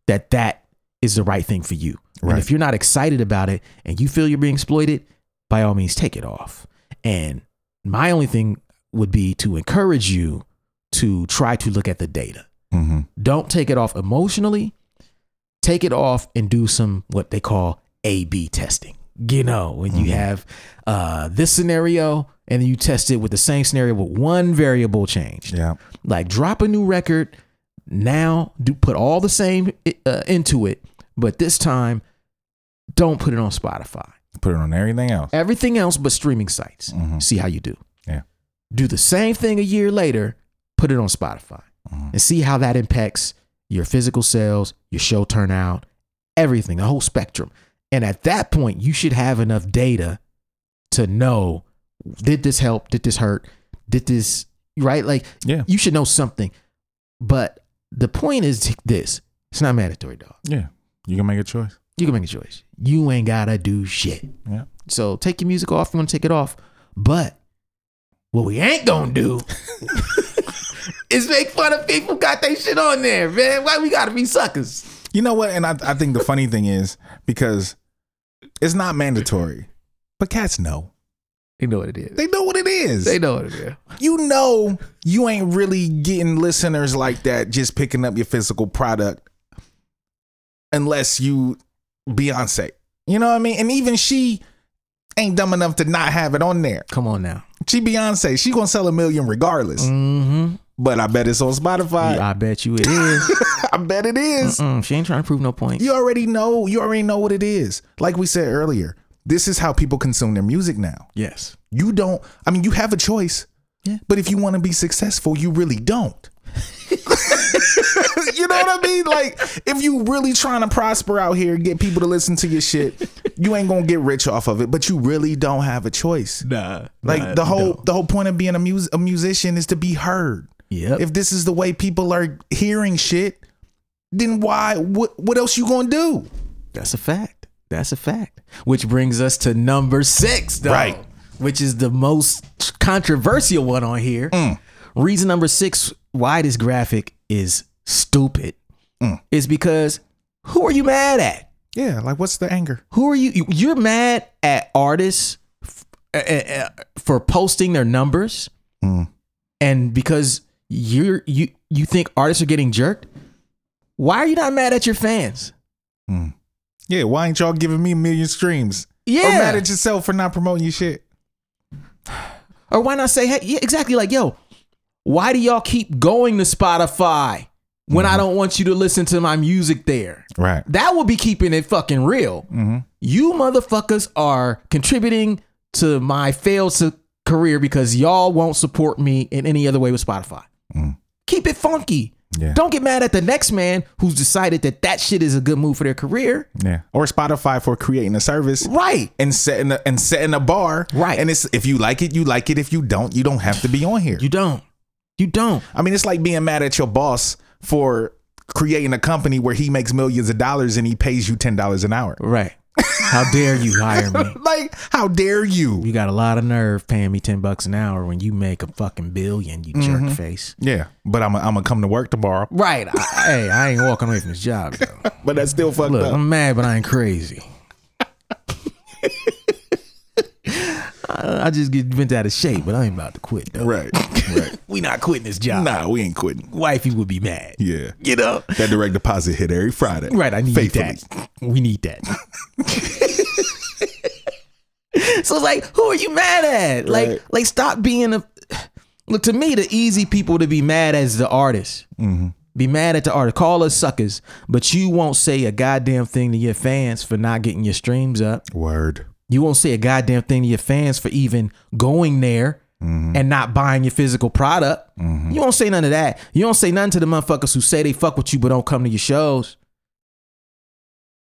that that is the right thing for you. And if you're not excited about it and you feel you're being exploited, by all means, take it off. And my only thing would be to encourage you to try to look at the data. Mm-hmm. Don't take it off emotionally. Take it off and do some what they call A B testing. You know, when you have uh, this scenario and you test it with the same scenario with one variable changed. Yeah. Like drop a new record now, do put all the same uh, into it, but this time don't put it on Spotify. Put it on everything else. Everything else but streaming sites. Mhm. See how you do. Yeah. Do the same thing a year later, put it on Spotify Mhm. and see how that impacts your physical sales, your show turnout, everything, the whole spectrum. And at that point, you should have enough data to know did this help? Did this hurt? Did this, right? Like, Yeah. you should know something. But the point is this it's not mandatory, dog. Yeah. You can make a choice. You can make a choice. You ain't gotta do shit. Yeah. So take your music off. You want to take it off, but what we ain't gonna do is make fun of people got their shit on there, man. Why we gotta be suckers? You know what? And I, I think the funny thing is because it's not mandatory, but cats know. They know what it is. They know what it is. They know what it is. you know you ain't really getting listeners like that just picking up your physical product unless you Beyonce. You know what I mean? And even she ain't dumb enough to not have it on there. Come on now. She Beyonce. She gonna sell a million regardless. Mm-hmm. But I bet it's on Spotify. I bet you it is. I bet it is. She ain't trying to prove no point. You already know. You already know what it is. Like we said earlier, this is how people consume their music now. Yes. You don't. I mean, you have a choice. Yeah. But if you want to be successful, you really don't. you know what I mean? Like, if you really trying to prosper out here, get people to listen to your shit, you ain't gonna get rich off of it. But you really don't have a choice. Nah. Like the whole the whole point of being a mus- a musician is to be heard. Yep. If this is the way people are hearing shit, then why? What what else you gonna do? That's a fact. That's a fact. Which brings us to number six, though, Right. Which is the most controversial one on here. Mm. Reason number six why this graphic is stupid Mm. is because who are you mad at? Yeah, like what's the anger? Who are you? you- You're mad at artists f- uh, uh, for posting their numbers, Mm. and because you're you you think artists are getting jerked. Why are you not mad at your fans? Hmm. Yeah, why ain't y'all giving me a million streams? Yeah. Or mad at yourself for not promoting your shit. Or why not say, hey, yeah, exactly like, yo, why do y'all keep going to Spotify when I mm-hmm. don't want you to listen to my music there? Right. That would be keeping it fucking real. Mm-hmm. You motherfuckers are contributing to my failed career because y'all won't support me in any other way with Spotify. Keep it funky. Yeah. Don't get mad at the next man who's decided that that shit is a good move for their career. Yeah. Or Spotify for creating a service. Right. And setting a, and setting a bar. Right. And it's if you like it, you like it. If you don't, you don't have to be on here. You don't. You don't. I mean, it's like being mad at your boss for creating a company where he makes millions of dollars and he pays you ten dollars an hour. Right. How dare you hire me? Like, how dare you? You got a lot of nerve paying me 10 bucks an hour when you make a fucking billion, you mm-hmm. jerk face. Yeah, but I'm I'm gonna come to work tomorrow. Right. I, hey, I ain't walking away from this job, though. But that's still fucked Look, up. I'm mad, but I ain't crazy. I, I just get bent out of shape, but I ain't about to quit, though. right. Right. We not quitting this job. nah, we ain't quitting. Wifey would be mad. Yeah. You know? That direct deposit hit every Friday. Right, I need Faithfully. that. We need that. so it's like, who are you mad at? Like, Right. like stop being a. Look to me, the easy people to be mad at is the artist. Mm-hmm. Be mad at the artist. Call us suckers, but you won't say a goddamn thing to your fans for not getting your streams up. Word. You won't say a goddamn thing to your fans for even going there mm-hmm. and not buying your physical product. Mm-hmm. You won't say none of that. You don't say nothing to the motherfuckers who say they fuck with you but don't come to your shows.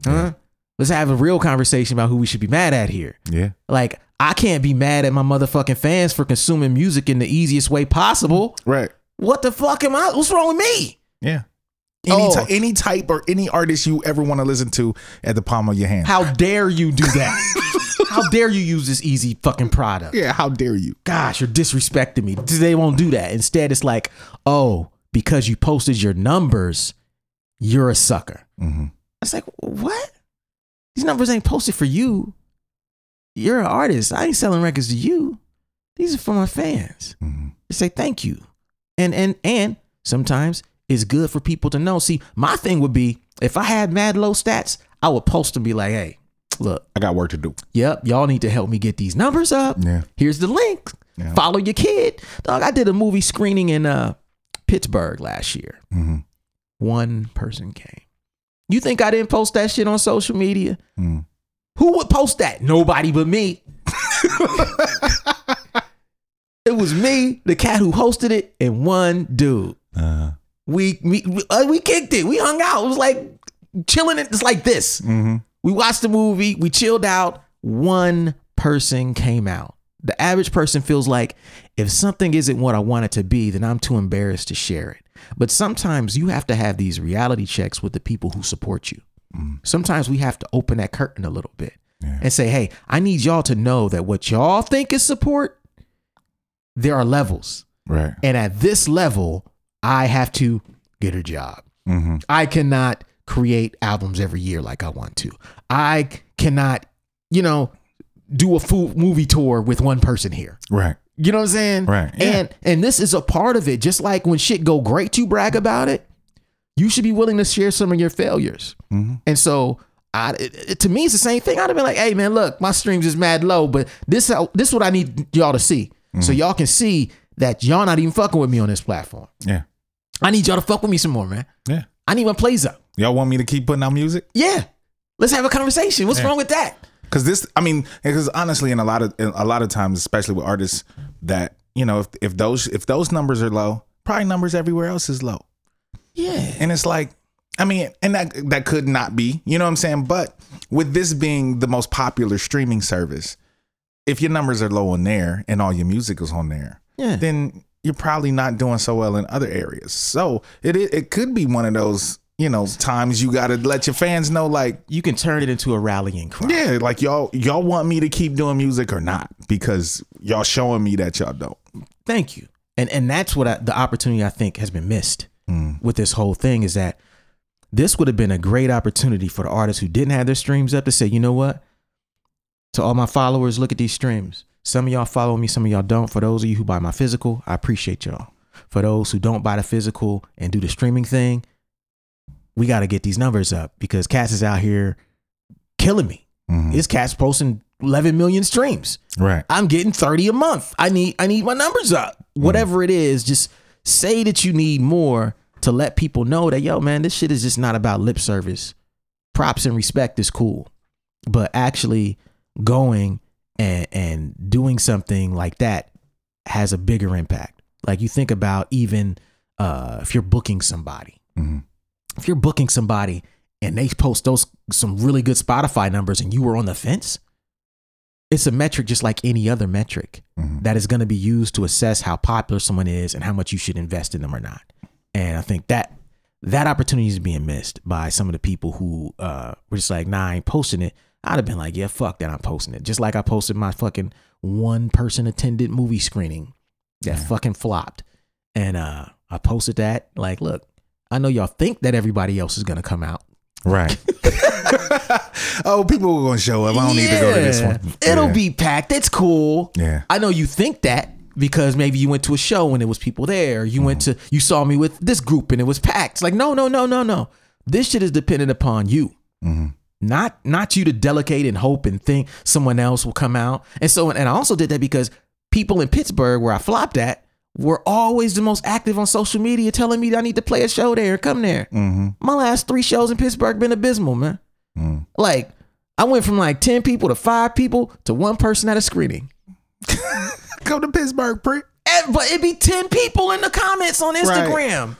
Huh? Let's have a real conversation about who we should be mad at here. Yeah. Like, I can't be mad at my motherfucking fans for consuming music in the easiest way possible. Right. What the fuck am I? What's wrong with me? Yeah. Oh. Any, Oh. ty- any type or any artist you ever want to listen to at the palm of your hand. How dare you do that? How dare you use this easy fucking product? yeah, how dare you? gosh, you're disrespecting me. They won't do that. Instead, it's like, oh, because you posted your numbers, you're a sucker. Mhm. It's like, what? These numbers ain't posted for you. You're an artist. I ain't selling records to you. These are for my fans. Mhm. They say thank you. And and and sometimes it's good for people to know. See, my thing would be if I had mad low stats, I would post and be like, hey, look, I got work to do. Yep, y'all need to help me get these numbers up. Yeah. Here's the link. Yeah. Follow your kid. Dog, I did a movie screening in uh Pittsburgh last year. Mhm. One person came. You think I didn't post that shit on social media? Mm. Who would post that? Nobody but me. it was me, the cat who hosted it, and one dude. Uh, We we we, uh, we kicked it. We hung out. It was like chilling. It. It's like this. mhm. We watched the movie, we chilled out. One person came out. The average person feels like if something isn't what I want it to be, then I'm too embarrassed to share it. But sometimes you have to have these reality checks with the people who support you. Sometimes we have to open that curtain a little bit and say, hey, I need y'all to know that what y'all think is support, there are levels. Right. And at this level, I have to get a job. Mhm. I cannot create albums every year like I want to. I cannot, you know, do a full movie tour with one person here. Right. You know what I'm saying? Right, yeah. And and this is a part of it. Just like when shit go great, you brag about it. You should be willing to share some of your failures. Mhm. And so, I it, it- to me, it's the same thing. I'd have been like, "Hey, man, look, my streams is mad low, but this how this what I need y'all to see, so Mm-hmm. y'all can see that y'all not even fucking with me on this platform. Yeah. I need y'all to fuck with me some more, man. Yeah. I need my plays up. Y'all want me to keep putting out music? Yeah, let's have a conversation. What's wrong with that? Because this, I mean, because honestly, in a lot of a lot of times, especially with artists, that you know, if if those if those numbers are low, probably numbers everywhere else is low, Yeah, and it's like, I mean, and that that could not be, you know what I'm saying? But with this being the most popular streaming service, if your numbers are low on there and all your music is on there, Yeah. then you're probably not doing so well in other areas. So it it, it could be one of those. You know, times you gotta let your fans know, like, you can turn it into a rallying cry. yeah, like y'all y'all want me to keep doing music or not because y'all showing me that y'all don't. Thank you. And and that's what I, the opportunity I think has been missed mm. with this whole thing is that this would have been a great opportunity for the artists who didn't have their streams up to say, you know what? To all my followers, look at these streams. Some of y'all follow me, some of y'all don't. For those of you who buy my physical, I appreciate y'all. For those who don't buy the physical and do the streaming thing, we got to get these numbers up because Cass is out here killing me. His Cass posting 11 million streams. Right. I'm getting 30 a month. I need I need my numbers up. Whatever it is, just say that you need more to let people know that yo man, this shit is just not about lip service. Props and respect is cool. But actually going and and doing something like that has a bigger impact. Like you think about even uh if you're booking somebody. Mhm. If you're booking somebody and they post those some really good Spotify numbers and you were on the fence, it's a metric just like any other metric Mhm. that is going to be used to assess how popular someone is and how much you should invest in them or not. And I think that that opportunity is being missed by some of the people who uh, were just like, nah, I ain't posting it. I'd have been like, yeah, fuck that, I'm posting it. Just like I posted my fucking one person attended movie screening that fucking flopped. And uh, I posted that, like, look, I know y'all think that everybody else is going to come out. Right. oh, people are gonna show up. I don't need to go to this one. It'll Yeah. be packed. It's cool. Yeah. I know you think that because maybe you went to a show and it was people there. You went to you saw me with this group and it was packed. It's like no, no, no, no, no. This shit is dependent upon you. Mhm. Not not you to delegate and hope and think someone else will come out. And so and I also did that because people in Pittsburgh where I flopped at were always the most active on social media telling me that I need to play a show there, come there. Mm-hmm. My last three shows in Pittsburgh been abysmal, man. Mm. Like I went from like 10 people to five people to one person at a screening. Come to Pittsburgh, prick. But it'd be 10 people in the comments on Instagram.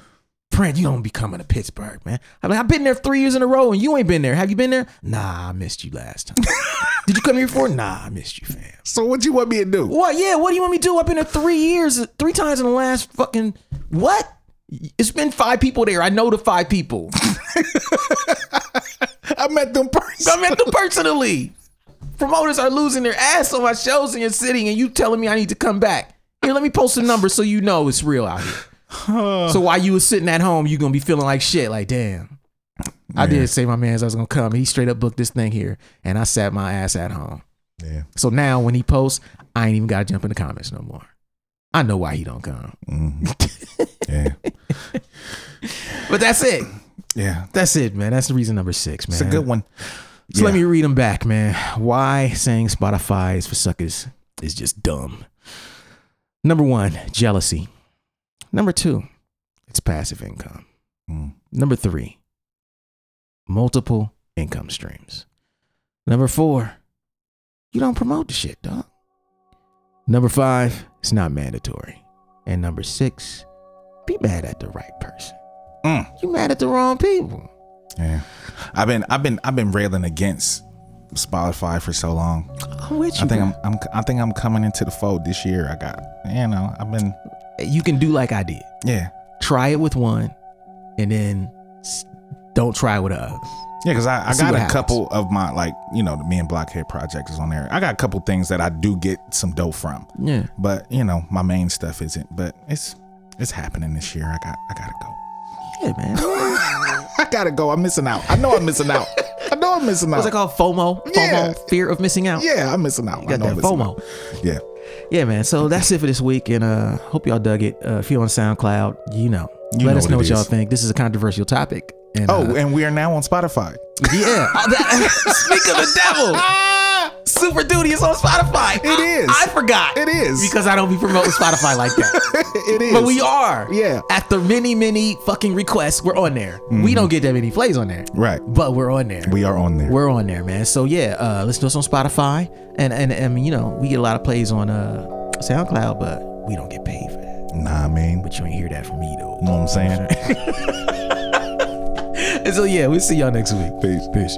Brent, you don't be coming to Pittsburgh, man. I mean, I've been there three years in a row and you ain't been there. Have you been there? Nah, I missed you last time. Did you come here before? Nah, I missed you, fam. So what do you want me to do? What? Yeah, what do you want me to do? I've been there three years, three times in the last fucking what? It's been five people there. I know the five people. I met them person. I met them personally. Promoters are losing their ass on my shows in your city, and you telling me I need to come back. Here, let me post some numbers so you know it's real out here. So while you was sitting at home, you gonna be feeling like shit. Like, damn. I did say my man's I was gonna come. He straight up booked this thing here, and I sat my ass at home. Yeah. So now when he posts, I ain't even gotta jump in the comments no more. I know why he don't come. Mm-hmm. Yeah. But that's it. Yeah. That's it, man. That's the reason number six, man. It's a good one. So let me read them back, man. Why saying Spotify is for suckers is just dumb. Number one, jealousy. Number two, it's passive income. Mm. Number three, multiple income streams. Number four, you don't promote the shit, dog. Number five, it's not mandatory. And number six, be mad at the right person. Mm. You mad at the wrong people. Yeah. I've been I've been I've been railing against Spotify for so long. I'm with you. I think. I'm, I'm I think I'm coming into the fold this year. I got you know I've been you can do like I did. yeah try it with one and then don't try it with the other. yeah because I, I got a happens. couple of my like you know the me and Blockhead project is on there. I got a couple things that I do get some dough from, Yeah. but you know my main stuff isn't. But it's it's happening this year. I got I gotta go. Yeah, man. I gotta go. I'm missing out. I know I'm missing out. I know I'm missing out. What's it called? FOMO? FOMO? Yeah. Fear of missing out? Yeah, I'm missing out. You I got that FOMO. out. Yeah. Yeah, man. So that's it for this week. And uh hope y'all dug it. Uh, if you're on SoundCloud, you know. You Let know us what know it what y'all is. think. This is a controversial topic. And, Oh, uh, and we are now on Spotify. yeah. Speak of the devil. Super Duty is on Spotify. It is. I, I forgot. It is. Because I don't be promoting Spotify like that. it is. But we are. Yeah. After many, many fucking requests, we're on there. We don't get that many plays on there. Right. But we're on there. We are on there. We're on there, man. So yeah, uh, listen to us on Spotify, and and I mean, you know, we get a lot of plays on uh, SoundCloud, but we don't get paid for that. nah, man. But you ain't hear that from me though. You know what I'm saying? And so yeah, we'll see y'all next week. Peace. Peace.